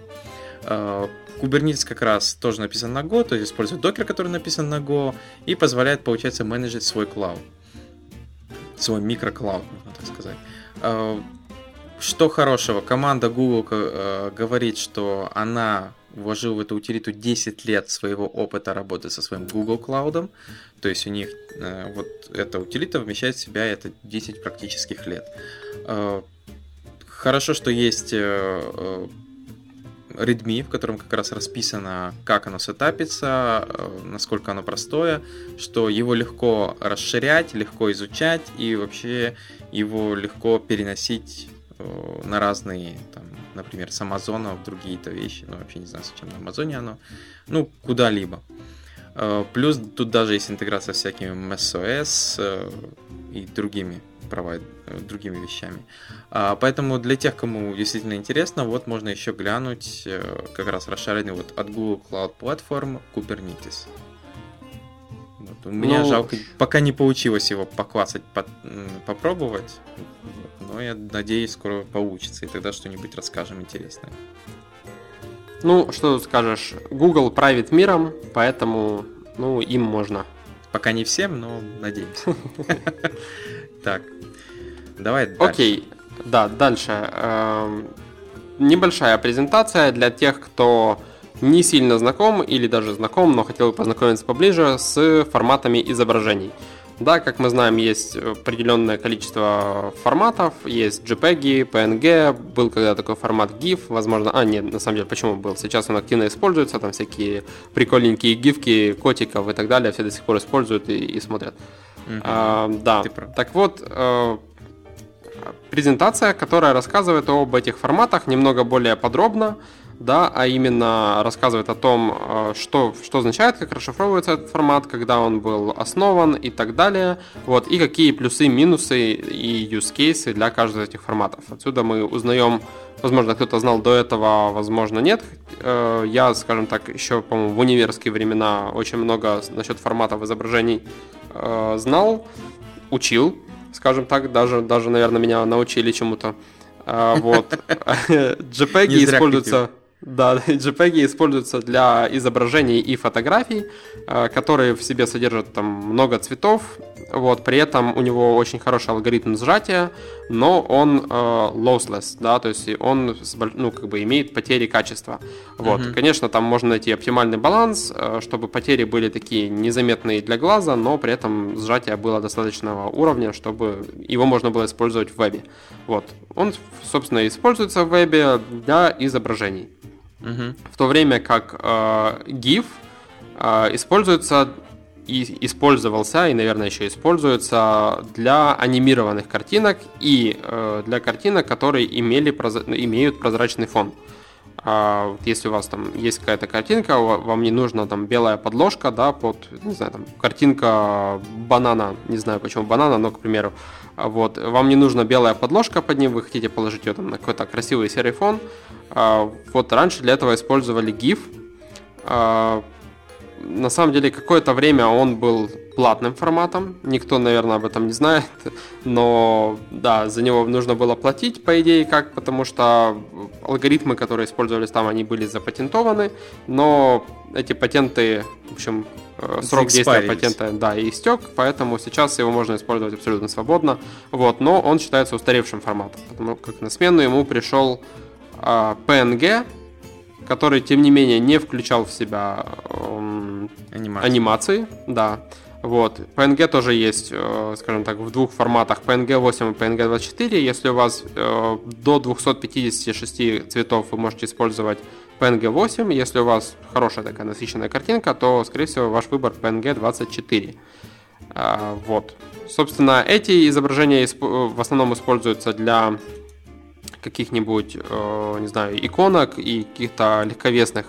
Э, Kubernetes как раз тоже написан на Go, то есть использует докер, который написан на Go, и позволяет, получается, менеджить свой клауд. Свой микроклауд, можно так сказать. Э, что хорошего? Команда Google э, говорит, что она вложила в эту утилиту 10 лет своего опыта работы со своим Google Cloud. То есть у них вот эта утилита вмещает в себя это 10 практических лет. Хорошо, что есть Redmi, в котором как раз расписано, как оно сетапится, э, насколько оно простое, что его легко расширять, легко изучать и вообще его легко переносить э, на разные, там, например, с Амазона в другие-то вещи, ну вообще не знаю, зачем на Амазоне оно, ну куда-либо. Э, плюс тут даже есть интеграция с всякими MSOS и другими провайд, другими вещами. А, поэтому для тех, кому действительно интересно, вот можно еще глянуть э, как раз расшаренный вот от Google Cloud Platform Kubernetes. Вот. У меня ну... жалко, пока не получилось его поклассать, по, попробовать, но я надеюсь, скоро получится, и тогда что-нибудь расскажем интересное. Ну, что тут скажешь, Google правит миром, поэтому, ну, им можно Пока не всем, но надеемся. [laughs] Так, давай дальше. Окей, да, дальше. Эм, небольшая презентация для тех, кто не сильно знаком или даже знаком, но хотел бы познакомиться поближе с форматами изображений. Да, как мы знаем, есть определенное количество форматов, есть JPEG, PNG, был когда такой формат GIF, возможно, а нет, на самом деле, почему был? Сейчас он активно используется, там всякие прикольненькие гифки, котиков и так далее, все до сих пор используют и, и смотрят. Угу. А, да, так вот, э, презентация, которая рассказывает об этих форматах немного более подробно, да, а именно рассказывает о том, э, что, что означает, как расшифровывается этот формат, когда он был основан и так далее, вот, и какие плюсы, минусы и use cases для каждого из этих форматов. Отсюда мы узнаем, возможно, кто-то знал до этого, возможно, нет. Э, я, скажем так, еще, по-моему, в универские времена очень много насчет форматов изображений э, знал, учил, скажем так, даже, даже, наверное, меня научили чему-то. Вот. [laughs] [laughs] JPEG используются... Да, [laughs] JPEG используются для изображений и фотографий, э, которые в себе содержат там много цветов. Вот, при этом у него очень хороший алгоритм сжатия, но он э, lossless, да, то есть он ну, как бы имеет потери качества. Вот, mm-hmm. конечно, там можно найти оптимальный баланс, э, чтобы потери были такие незаметные для глаза, но при этом сжатие было достаточного уровня, чтобы его можно было использовать в вебе. Вот, он, собственно, используется в вебе для изображений. Угу. В то время как э, GIF э, используется и использовался, и, наверное, еще используется для анимированных картинок и э, для картинок, которые имели, имеют прозрачный фон. А, если у вас там есть какая-то картинка, вам не нужна там белая подложка, да, под, не знаю, там, картинка банана, не знаю почему банана, но, к примеру, вот, вам не нужна белая подложка под ним, вы хотите положить ее там на какой-то красивый серый фон. А, вот раньше для этого использовали GIF. На самом деле какое-то время он был платным форматом. Никто, наверное, об этом не знает. Но да, за него нужно было платить, по идее, как, потому что алгоритмы, которые использовались там, они были запатентованы. Но эти патенты, в общем, э, срок действия патента, да, истек, поэтому сейчас его можно использовать абсолютно свободно. Вот, но он считается устаревшим форматом, потому как на смену ему пришел а, PNG, который, тем не менее, не включал в себя э, анимации. анимации. Да. Вот. PNG тоже есть, э, скажем так, в двух форматах PNG 8 и PNG 24. Если у вас э, до 256 цветов, вы можете использовать PNG 8. Если у вас хорошая такая насыщенная картинка, то, скорее всего, ваш выбор PNG 24. А, вот. Собственно, эти изображения в основном используются для каких-нибудь, э, не знаю, иконок и каких-то легковесных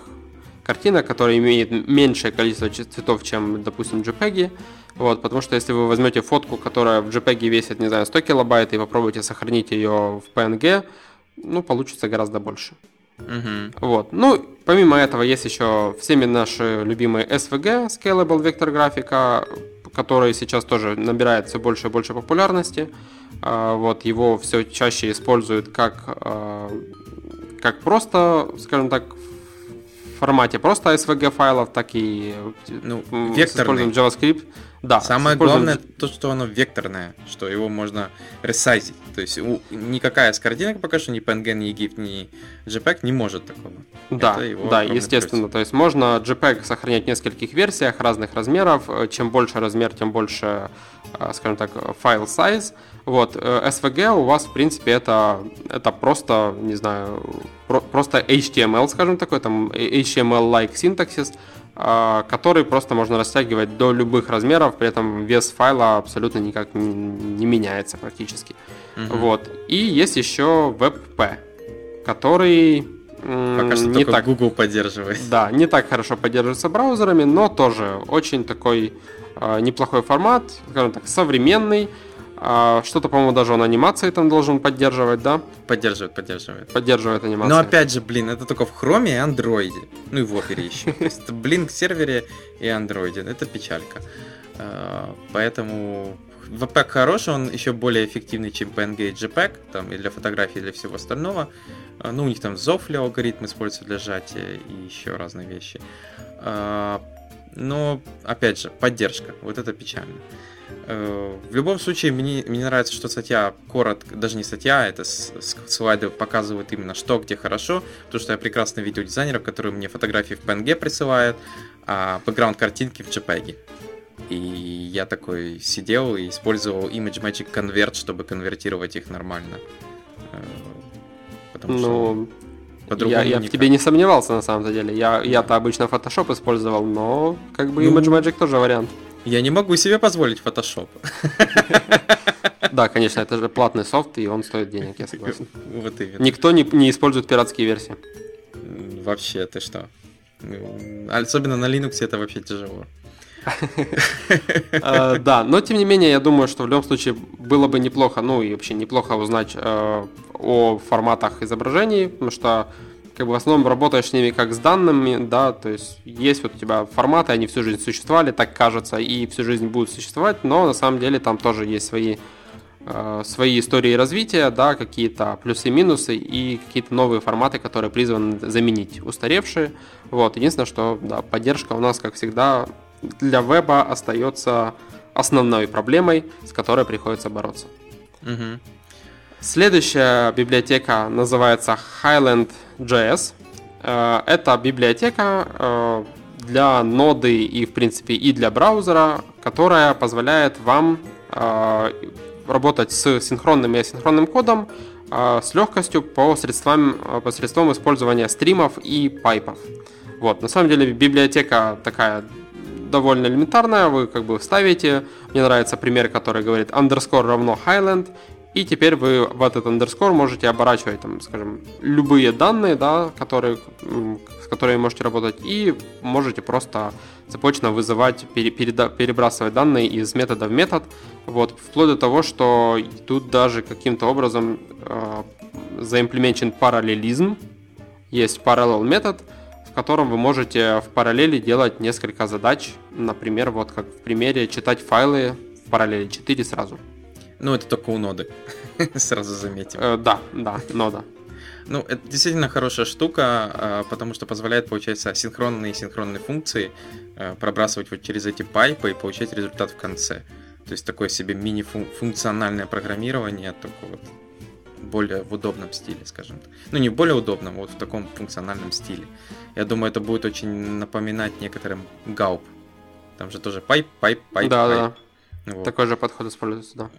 картинок, которые имеют меньшее количество цветов, чем, допустим, JPEG. Вот, потому что если вы возьмете фотку, которая в JPEG весит, не знаю, 100 килобайт, и попробуете сохранить ее в PNG, ну, получится гораздо больше. Угу. Вот. Ну, помимо этого, есть еще всеми наши любимые SVG, Scalable Vector графика, который сейчас тоже набирает все больше и больше популярности. А, вот его все чаще используют как, а, как просто, скажем так, формате просто SVG файлов, так и ну, векторный. с JavaScript. Да, Самое главное то, что оно векторное, что его можно ресайзить. То есть никакая с картинок пока что, ни PNG, ни GIF, ни JPEG не может такого. Да, да, естественно. Плюс. То есть можно JPEG сохранять в нескольких версиях разных размеров. Чем больше размер, тем больше, э, скажем так, файл size. Вот, SVG э, у вас, в принципе, это, это просто, не знаю, про, просто HTML, скажем такой, там HTML-like синтаксис, а, который просто можно растягивать до любых размеров, при этом вес файла абсолютно никак не, не меняется практически. Угу. Вот. И есть еще WebP, который Пока что не так Google поддерживает. Да, не так хорошо поддерживается браузерами, но тоже очень такой э, неплохой формат, скажем так, современный. А, что-то, по-моему, даже он анимации там должен поддерживать, да? Поддерживает, поддерживает. Поддерживает анимацию. Но опять же, блин, это только в Chrome и Android. Ну и в Opera еще. То есть это Blink сервере и Android. Это печалька. А, поэтому WebPack хороший, он еще более эффективный, чем PNG и JPEG, там и для фотографий, и для всего остального. А, ну, у них там Zofli алгоритм используется для сжатия и еще разные вещи. но, опять же, поддержка. Вот это печально. Э, в любом случае, мне, мне нравится, что статья коротко, даже не статья, это слайды показывают именно что, где хорошо, потому что я прекрасно видел дизайнеров, которые мне фотографии в PNG присылают, а бэкграунд картинки в JPEG. И я такой сидел и использовал Image Magic Convert, чтобы конвертировать их нормально. Э, потому ну, что я, я в тебе не сомневался на самом деле. Я, я-то обычно Photoshop использовал, но как бы ну, Image Magic тоже вариант. Я не могу себе позволить Photoshop. [laughs] Да, конечно, это же платный софт, и он стоит денег, я согласен. [laughs] Вот именно. Никто не, не использует пиратские версии. Вообще, ты что? Особенно на Linux это вообще тяжело. Э, [laughs] да, но тем не менее, я думаю, что в любом случае было бы неплохо, ну и вообще неплохо узнать э, о форматах изображений, потому что как бы в основном работаешь с ними как с данными, да, то есть есть вот у тебя форматы, они всю жизнь существовали, так кажется, и всю жизнь будут существовать, но на самом деле там тоже есть свои э, свои истории развития, да, какие-то плюсы минусы и какие-то новые форматы, которые призваны заменить устаревшие. Вот, единственное, что да, поддержка у нас, как всегда, для веба остается основной проблемой, с которой приходится бороться. Угу. Следующая библиотека называется Highland.js. Э, это библиотека э, для ноды и, в принципе, и для браузера, которая позволяет вам э, работать с синхронным и асинхронным кодом с легкостью по средствам, посредством использования стримов и пайпов. Вот, на самом деле библиотека такая довольно элементарная, вы как бы вставите, мне нравится пример, который говорит underscore равно Highland, и теперь вы в этот underscore можете оборачивать, там, скажем, любые данные, да, которые, с которыми можете работать, и можете просто цепочно вызывать, перебрасывать данные из метода в метод, вот, вплоть до того, что тут даже каким-то образом э, заимплементен параллелизм, есть parallel метод, в котором вы можете в параллели делать несколько задач, например, вот как в примере читать файлы в параллели 4 сразу. Ну, это только у ноды, [laughs] сразу заметим. Э, да, да, нода. Ну, это действительно хорошая штука, э, потому что позволяет, получается, синхронные и синхронные функции э, пробрасывать вот через эти пайпы и получать результат в конце. То есть такое себе мини-функциональное программирование, только вот более в удобном стиле, скажем так. Ну, не в более удобном, а вот в таком функциональном стиле. Я думаю, это будет очень напоминать некоторым Gulp. Там же тоже pipe, pipe, pipe, да, pipe. Да. Вот. Такой же подход используется, да.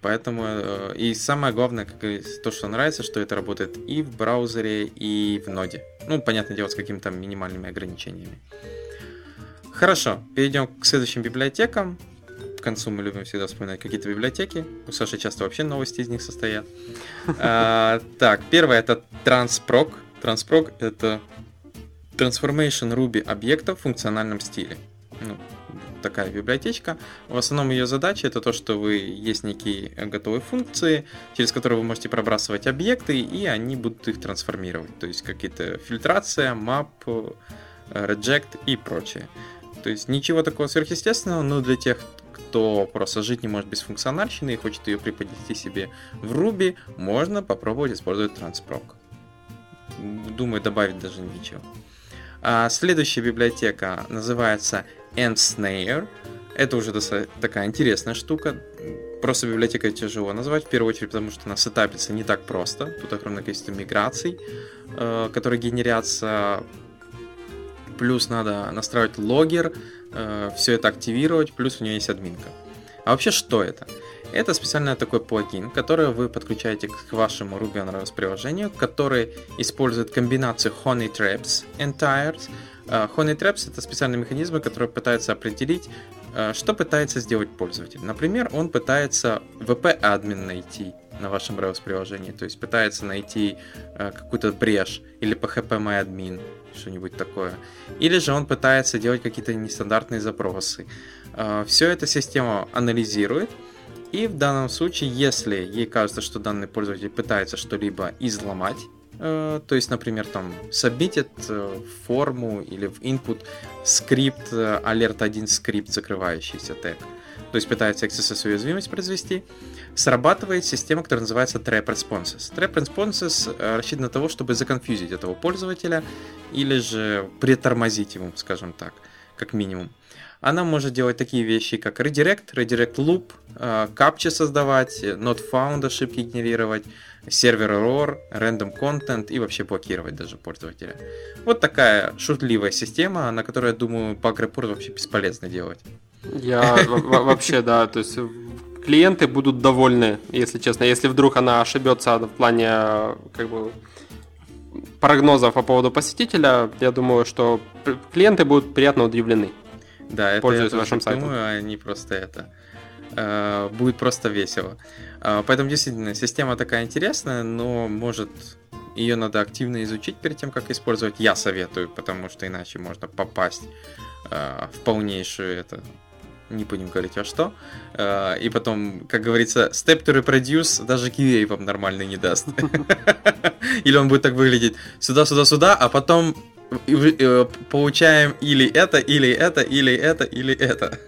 Поэтому э, и самое главное, как то, что нравится, что это работает и в браузере, и в Node е. Ну, понятное дело, с какими-то минимальными ограничениями. Хорошо, перейдем к следующим библиотекам. К концу мы любим всегда вспоминать какие-то библиотеки. У Саши часто вообще новости из них состоят. А, так, первое это Transproc. Transproc это Transformation Ruby объектов в функциональном стиле. Ну, такая библиотечка. В основном ее задача это то, что вы есть некие готовые функции, через которые вы можете пробрасывать объекты, и они будут их трансформировать. То есть какие-то фильтрация, map, reject и прочее. То есть ничего такого сверхъестественного, но для тех, кто просто жить не может без функциональщины и хочет ее преподнести себе в Ruby, можно попробовать использовать Transproc. Думаю, добавить даже ничего. А следующая библиотека называется Snare. Это уже такая интересная штука. Просто библиотека тяжело назвать, в первую очередь, потому что она сетапится не так просто. Тут огромное количество миграций, э, которые генерятся. Плюс надо настраивать логер, э, все это активировать, плюс у нее есть админка. А вообще что это? Это специальный такой плагин, который вы подключаете к вашему Ruby on Rails приложению, который использует комбинацию Honey Traps Entires, Э, Honey Traps это специальные механизмы, которые пытаются определить, э, что пытается сделать пользователь. Например, он пытается VP-админ найти на вашем Rails приложении, то есть пытается найти э, какую-то брешь или php-myadmin, что-нибудь такое. Или же он пытается делать какие-то нестандартные запросы. Все это система анализирует, и в данном случае, если ей кажется, что данный пользователь пытается что-либо изломать, то есть, например, там сабмитит э, форму или в input скрипт, э, alert 1 скрипт, закрывающийся тег. То есть пытается XSS уязвимость произвести. Срабатывает система, которая называется Trap Responses. Trap Responses рассчитан на того, чтобы законфьюзить этого пользователя или же притормозить ему, скажем так. как минимум. Она может делать такие вещи, как redirect, redirect loop, капчи создавать, not found ошибки генерировать, сервер error, random content и вообще блокировать даже пользователя. Вот такая шутливая система, на которой, я думаю, баг report вообще бесполезно делать. Я вообще, да, то есть клиенты будут довольны, если честно. Если вдруг она ошибется в плане как бы прогнозов по поводу посетителя, я думаю, что клиенты будут приятно удивлены. Да, это я вашим сайтом. думаю, они просто это э, будет просто весело. Э, поэтому действительно система такая интересная, но может ее надо активно изучить перед тем, как использовать. Я советую, потому что иначе можно попасть э, в полнейшую это не будем говорить во что. И потом, как говорится, step to reproduce даже QA вам нормально не даст. [laughs] Или он будет так выглядеть сюда, сюда, сюда, а потом получаем или это, или это, или это, или это.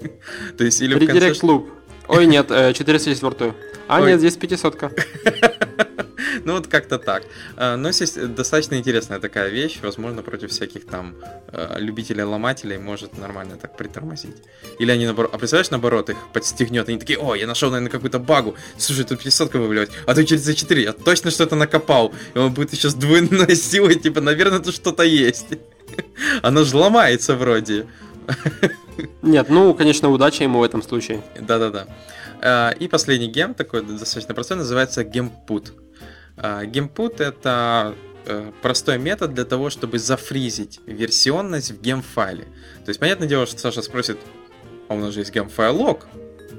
[laughs] То есть или в конце... клуб. Ой, нет, 404. Э, а, Ой. нет, здесь 500 [laughs] Ну вот как-то так. А, но здесь достаточно интересная такая вещь. Возможно, против всяких там а, любителей-ломателей может нормально так притормозить. Или они наоборот... А представляешь, наоборот, их подстегнет. Они такие, о, я нашел, наверное, какую-то багу. Слушай, тут 500 выблевать. А ты через 4, я точно что-то накопал. И он будет еще с двойной [laughs] силой, типа, наверное, тут что-то есть. [laughs] Оно же ломается вроде. Нет, ну, конечно, удача ему в этом случае. Да-да-да. А, и последний гем, такой достаточно простой, называется гемпут. Гемпут это э, простой метод для того, чтобы зафризить версионность в гемфайле. То есть, понятное дело, что Саша спросит, а у нас же есть гемфайл лог.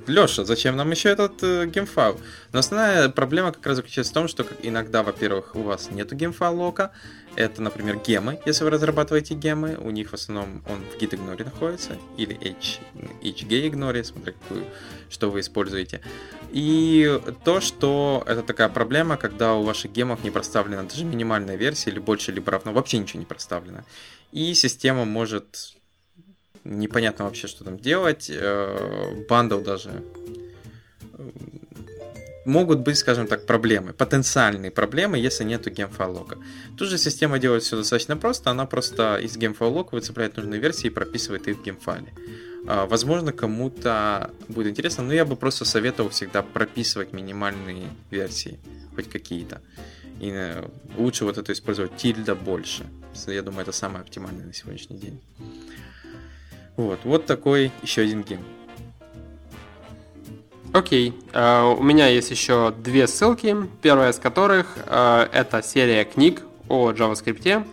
Леша, зачем нам еще этот э, гемфайл? Но основная проблема как раз заключается в том, что иногда, во-первых, у вас нету гемфайл лока, это, например, гемы, если вы разрабатываете гемы, у них в основном он в git ignore находится, или h, hg ignore, смотря какую, что вы используете. И то, что это такая проблема, когда у ваших гемов не проставлена даже минимальная версия, или больше, либо равно, вообще ничего не проставлено. И система может непонятно вообще, что там делать. Э, бандл даже могут быть, скажем так, проблемы, потенциальные проблемы, если нету гемфайлока. Тут же система делает все достаточно просто, она просто из гемфайлока выцепляет нужные версии и прописывает их в гемфайле. А, возможно, кому-то будет интересно, но я бы просто советовал всегда прописывать минимальные версии, хоть какие-то. И э, лучше вот это использовать тильда больше. Я думаю, это самое оптимальное на сегодняшний день. Вот, вот такой еще один гейм. Окей, uh, у меня есть еще две ссылки. Первая из которых uh, это серия книг о JavaScript,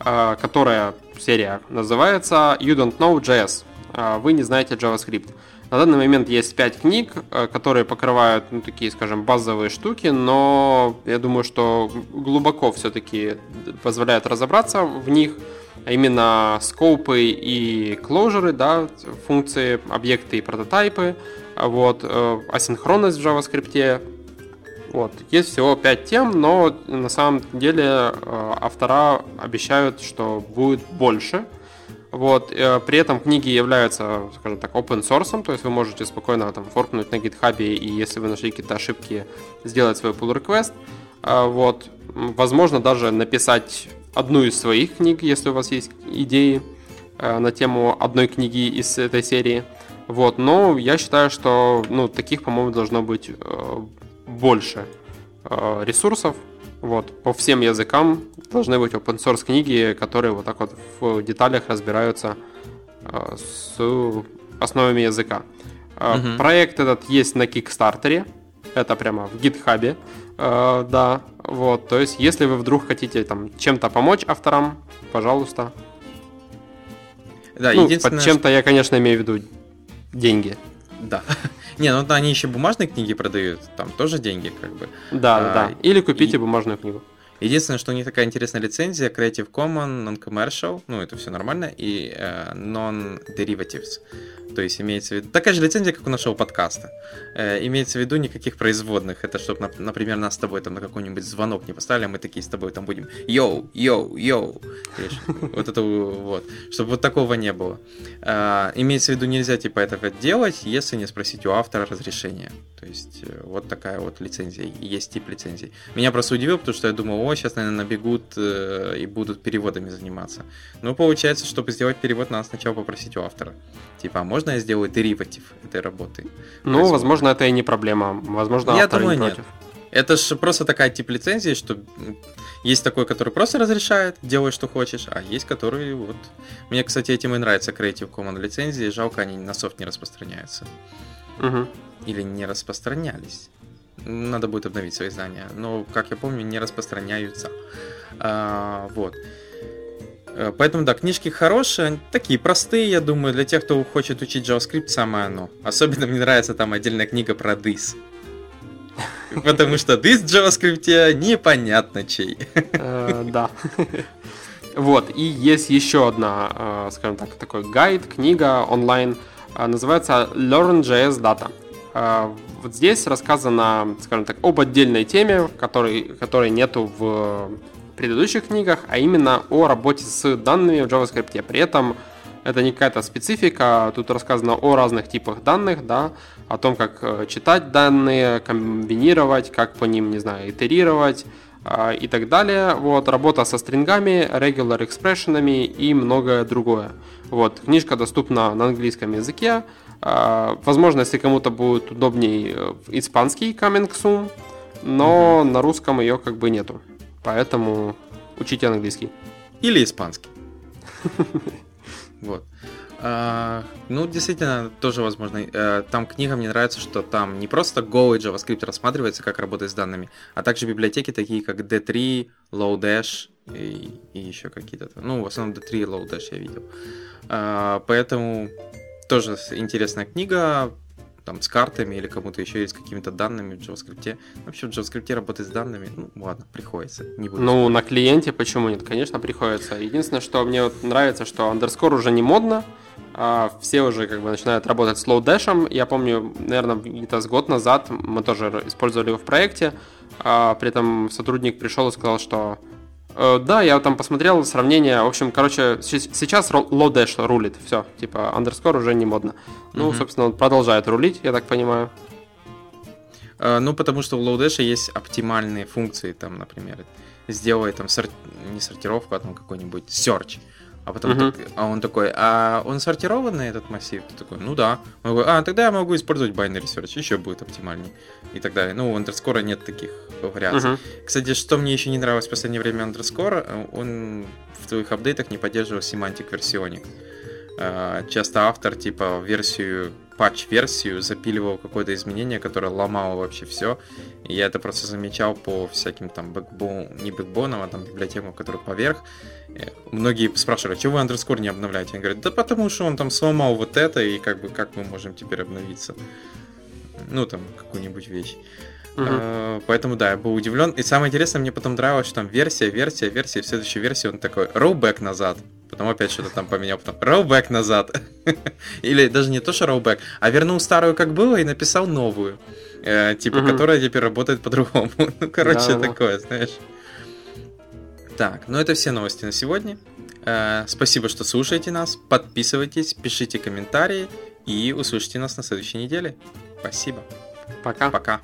uh, которая серия называется You Don't Know JS. Вы не знаете JavaScript. На данный момент есть 5 книг, которые покрывают ну, такие, скажем, базовые штуки, но я думаю, что глубоко все-таки позволяют разобраться в них а именно скопы и кложеры, да, функции, объекты и прототипы, вот, э, асинхронность в JavaScript, вот. Есть всего 5 тем, но на самом деле э, автора обещают, что будет больше. Вот. Э, при этом книги являются, скажем так, open source, то есть вы можете спокойно там форкнуть на GitHub и если вы нашли какие-то ошибки, сделать свой pull request. Вот. Возможно, даже написать одну из своих книг, если у вас есть идеи на тему одной книги из этой серии. Вот, но я считаю, что ну, таких, по-моему, должно быть э, больше э, ресурсов. Вот, по всем языкам должны быть open source книги, которые вот так вот в деталях разбираются э, с основами языка. Угу. Проект этот есть на Кикстартере. Это прямо в гитхабе. Э, да, вот, то есть, если вы вдруг хотите там чем-то помочь авторам, пожалуйста. Да, ну, единственное... Под чем-то я, конечно, имею в виду деньги. Да. [laughs] Не, ну они еще бумажные книги продают, там тоже деньги, как бы. Да, а, да, да. Или купите и... бумажную книгу. Единственное, что у них такая интересная лицензия Creative Commons, Non-Commercial, ну это все нормально, и э, Non-Derivatives. То есть имеется в виду... Такая же лицензия, как у нашего подкаста. Э, имеется в виду никаких производных. Это чтобы, например, нас с тобой там на какой-нибудь звонок не поставили, а мы такие с тобой там будем йоу, йоу, йоу. Вот это вот. Чтобы вот такого не было. Э, имеется в виду, нельзя типа этого делать, если не спросить у автора разрешения. То есть э, вот такая вот лицензия. Есть тип лицензий. Меня просто удивило, потому что я думал, о, сейчас, наверное, набегут э, и будут переводами заниматься. Но получается, чтобы сделать перевод, надо сначала попросить у автора. Типа, а можно я сделаю дериватив этой работы? Ну, возможно, это и не проблема. Возможно, я автор думаю, не нет. против. Это же просто такая тип лицензии, что есть такой, который просто разрешает, делай, что хочешь, а есть, который вот... Мне, кстати, этим и нравится Creative Commons лицензии, жалко, они на софт не распространяются. Мгм. Или не распространялись. Надо будет обновить свои знания. Но, как я помню, не распространяются. А, вот. Э, Поэтому, да, книжки хорошие, такие простые, я думаю, для тех, кто хочет учить JavaScript, самое оно. Особенно мне нравится там отдельная книга про this. Потому что this в JavaScript непонятно чей. Э, Да. Вот, и есть еще одна, э, скажем так, такой гайд, книга онлайн, называется Learn.js Data. Э, Вот здесь рассказано, скажем так, об отдельной теме, которой, которой нету в предыдущих книгах, а именно о работе с данными в JavaScript. При этом это не какая-то специфика, тут рассказано о разных типах данных, да, о том, как э, читать данные, комбинировать, как по ним, не знаю, итерировать а, и так далее. Вот, работа со стрингами, regular экспрессионами и многое другое. Вот, книжка доступна на английском языке. А, Возможно, если кому-то будет удобней э, испанский coming soon, но на русском ее как бы нету. Поэтому учите английский. Или испанский. [laughs] Вот. А, Ну, действительно, тоже возможно. Э, Там книга, мне нравится, что там не просто Go и JavaScript рассматривается, как работать с данными, а также библиотеки, такие как D3, Lodash и, и еще какие-то. Ну, в основном D3 и Lodash я видел. А, Поэтому тоже с- интересная книга, там, с картами или кому-то еще есть какими-то данными в JavaScript. Вообще в JavaScript работать с данными, ну, ладно, приходится. Не буду Ну, на клиенте почему нет? Конечно, приходится. Единственное, что мне вот нравится, что underscore уже не модно, а все уже как бы начинают работать с Lodash. Я помню, наверное, где-то с год назад мы тоже использовали его в проекте. А при этом сотрудник пришел и сказал, что «Э, да, я там посмотрел сравнение. В общем, короче, сейчас Lodash рулит. Все, типа, underscore уже не модно. Ну, Мгм. собственно, он продолжает рулить, я так понимаю. А, Ну, потому что в Lodash есть оптимальные функции, там, например, сделай там сор- не сортировку, а там какой-нибудь search. А потом Мгм. так- а он такой, а он сортированный этот массив? Ты такой, ну да. Он такой, а, тогда я могу использовать binary search, еще будет оптимальней. И так далее. Ну, у underscore нет таких вариаций. Мгм. Кстати, что мне еще не нравилось в последнее время underscore, э, он в твоих апдейтах не поддерживал semantic версионик. Э, Часто автор, типа, версию, патч-версию запиливал какое-то изменение, которое ломало вообще все. И я это просто замечал по всяким там бэкбон, не бэкбонам, а там библиотекам, которые поверх. Э, Многие спрашивают, а чего вы underscore не обновляете? Они говорят, да потому что он там сломал вот это, и как бы как мы можем теперь обновиться? Ну, там, какую-нибудь вещь. Э, Поэтому да, я был удивлен. И самое интересное, мне потом нравилось, что там версия, версия, версия, и в следующей версии он такой rollback назад. Потом опять что-то там поменял, потом rollback назад. [laughs] Или даже не то, что rollback, а вернул старую как было и написал новую. Э, Типа, Мгм. которая теперь работает по-другому. [laughs] Ну, короче, Да-да. такое, знаешь. Так, ну это все новости на сегодня. Э, Спасибо, что слушаете нас. Подписывайтесь, пишите комментарии и услышите нас на следующей неделе. Спасибо. Пока. Пока.